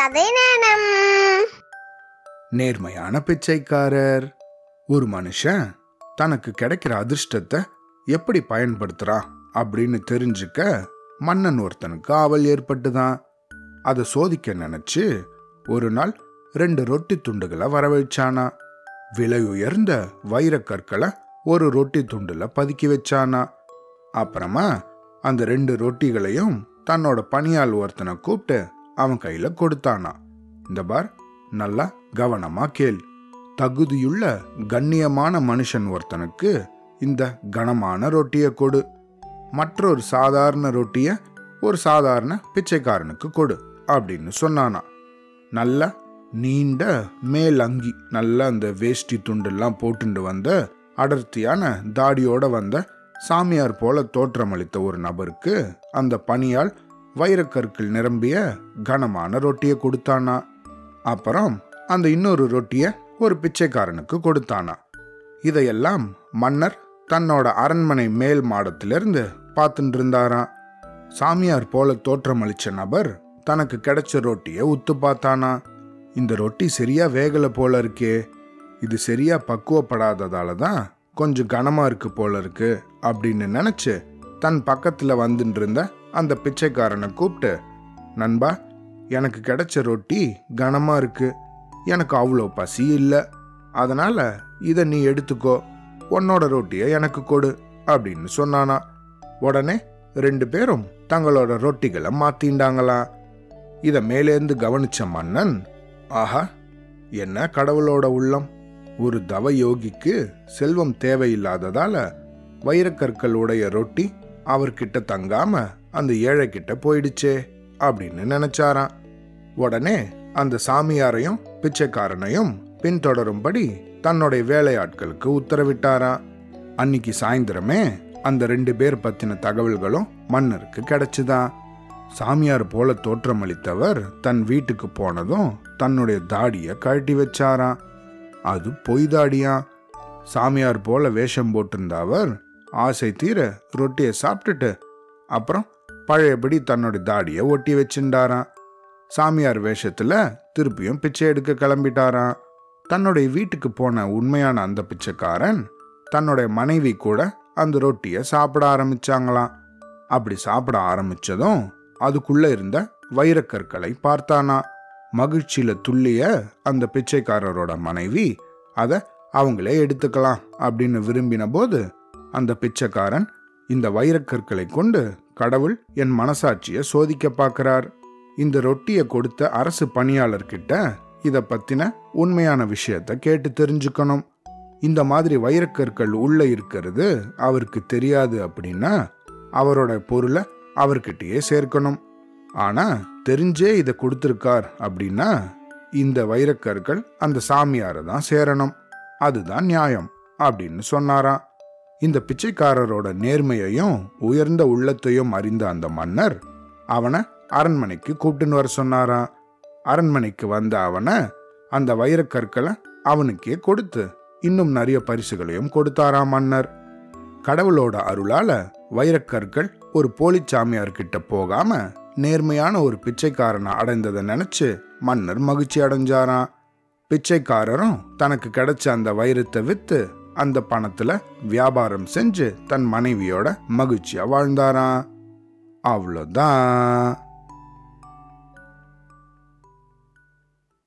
கதை நேரம். நேர்மையான பிச்சைக்காரர். ஒரு மனுஷன் தனக்கு கிடைக்கிற அதிர்ஷ்டத்தை எப்படி பயன்படுத்துறான் அப்படின்னு தெரிஞ்சுக்க மன்னன் ஒருத்தனுக்கு ஆவல் ஏற்பட்டுதான். அதை சோதிக்க நினைச்சு ஒரு நாள் ரெண்டு ரொட்டி துண்டுகளை வரவழைச்சானா. விலை உயர்ந்த வைரக்கற்களை ஒரு ரொட்டி துண்டுல பதுக்கி வச்சானா. அப்புறமா அந்த ரெண்டு ரொட்டிகளையும் தன்னோட பணியாள் ஒருத்தனை கூப்பிட்டு அவன் கையில கொடுத்தானா. இந்த பார் நல்லா கவனமா கேள். தகுதியுள்ள கண்ணியமான மனுஷன் ஒருத்தனுக்கு இந்த கனமான ரொட்டியை கொடு. மற்றொரு சாதாரண ரொட்டிய ஒரு சாதாரண பிச்சைக்காரனுக்கு கொடு அப்படின்னு சொன்னானா. நல்ல நீண்ட மேல் அங்கி நல்ல அந்த வேஷ்டி துண்டெல்லாம் போட்டுண்டு வந்த அடர்த்தியான தாடியோட வந்த சாமியார் போல தோற்றமளித்த ஒரு நபருக்கு அந்த பணியால் வைரக்கற்கள் நிரம்பிய கனமான ரொட்டியை கொடுத்தானா. அப்புறம் அந்த இன்னொரு ரொட்டியை ஒரு பிச்சைக்காரனுக்கு கொடுத்தானா. இதையெல்லாம் மன்னர் தன்னோட அரண்மனை மேல் மாடத்திலிருந்து பார்த்துட்டு இருந்தாராம். சாமியார் போல தோற்றமளிச்ச நபர் தனக்கு கிடைச்ச ரொட்டியை உத்து பார்த்தானா. இந்த ரொட்டி சரியா வேகல போல இருக்கே. இது சரியா பக்குவப்படாததால தான் கொஞ்சம் கனமா இருக்கு போல இருக்கு அப்படின்னு நினைச்சு தன் பக்கத்துல வந்துட்டு இருந்த அந்த பிச்சைக்காரனை கூப்பிட்டு நண்பா எனக்கு கிடைச்ச ரொட்டி கனமாக இருக்கு. எனக்கு அவ்வளோ பசி இல்லை. அதனால் இதை நீ எடுத்துக்கோ. உன்னோட ரொட்டியை எனக்கு கொடு அப்படின்னு சொன்னானா. உடனே ரெண்டு பேரும் தங்களோட ரொட்டிகளை மாத்திண்டாங்களாம் இதை மேலேருந்து கவனிச்ச மன்னன் ஆஹா என்ன கடவுளோட உள்ளம்? ஒரு தவ யோகிக்கு செல்வம் தேவையில்லாததால வைரக்கற்களுடைய ரொட்டி அவர்கிட்ட தங்காம அந்த ஏழை போயிடுச்சே அப்படின்னு நினைச்சாராம். உடனே அந்த சாமியாரையும் பிச்சைக்காரனையும் பின்தொடரும்படி தன்னுடைய வேலையாட்களுக்கு உத்தரவிட்டாராம். அன்னைக்கு சாயந்தரமே அந்த ரெண்டு பேர் பத்தின தகவல்களும் மன்னருக்கு கிடைச்சுதான் சாமியார் போல தோற்றமளித்தவர் தன் வீட்டுக்கு போனதும் தன்னுடைய தாடியை கழட்டி வச்சாராம். அது பொய் தாடியா சாமியார் போல வேஷம் போட்டிருந்த அவர் ஆசை தீர ரொட்டியை சாப்பிட்டுட்டு அப்புறம் பழையபடி தன்னுடைய தாடியை ஒட்டி வச்சுட்டாராம் சாமியார் வேஷத்துல திருப்பியும் பிச்சை எடுக்க கிளம்பிட்டாராம். தன்னுடைய வீட்டுக்கு போன உண்மையான அந்த பிச்சைக்காரன் தன்னுடைய மனைவி கூட அந்த ரொட்டியை சாப்பிட ஆரம்பிச்சாங்களாம். அப்படி சாப்பிட ஆரம்பிச்சதும் அதுக்குள்ள இருந்த வைரக்கற்களை பார்த்தானா மகிழ்ச்சியில துள்ளிய அந்த பிச்சைக்காரரோட மனைவி அதை அவங்களே எடுத்துக்கலாம் அப்படின்னு விரும்பின போது அந்த பிச்சைக்காரன் இந்த வைரக்கற்களை கொண்டு கடவுள் என் மனசாட்சியை சோதிக்க பார்க்கிறார். இந்த ரொட்டியை கொடுத்த அரசு பணியாளர்கிட்ட இதை பத்தின உண்மையான விஷயத்த கேட்டு தெரிஞ்சுக்கணும். இந்த மாதிரி வைரக்கற்கள் உள்ள இருக்கிறது அவருக்கு தெரியாது அப்படின்னா அவரோட பொருளை அவர்கிட்டயே சேர்க்கணும். ஆனா தெரிஞ்சே இதை கொடுத்துருக்கார் அப்படின்னா இந்த வைரக்கற்கள் அந்த சாமியாரை தான் சேரணும். அதுதான் நியாயம் அப்படின்னு சொன்னாராம். இந்த பிச்சைக்காரரோட நேர்மையையும் உயர்ந்த உள்ளத்தையும் அறிந்த அந்த மன்னர் அவனை அரண்மனைக்கு கூப்பிட்டுன்னு வர சொன்னாராம். அரண்மனைக்கு வந்த அவனை அந்த வைரக்கற்களை அவனுக்கே கொடுத்து இன்னும் நிறைய பரிசுகளையும் கொடுத்தாராம் மன்னர். கடவுளோட அருளால வைரக்கற்கள் ஒரு போலிச்சாமியார் கிட்ட போகாம நேர்மையான ஒரு பிச்சைக்காரனை அடைந்ததை நினைச்சு மன்னர் மகிழ்ச்சி அடைஞ்சாராம் பிச்சைக்காரரும் தனக்கு கிடைச்ச அந்த வைரத்தை வித்து அந்த பணத்துல வியாபாரம் செஞ்சு தன் மனைவியோட மகிழ்ச்சியா வாழ்ந்தாராம். அவ்வளோதான்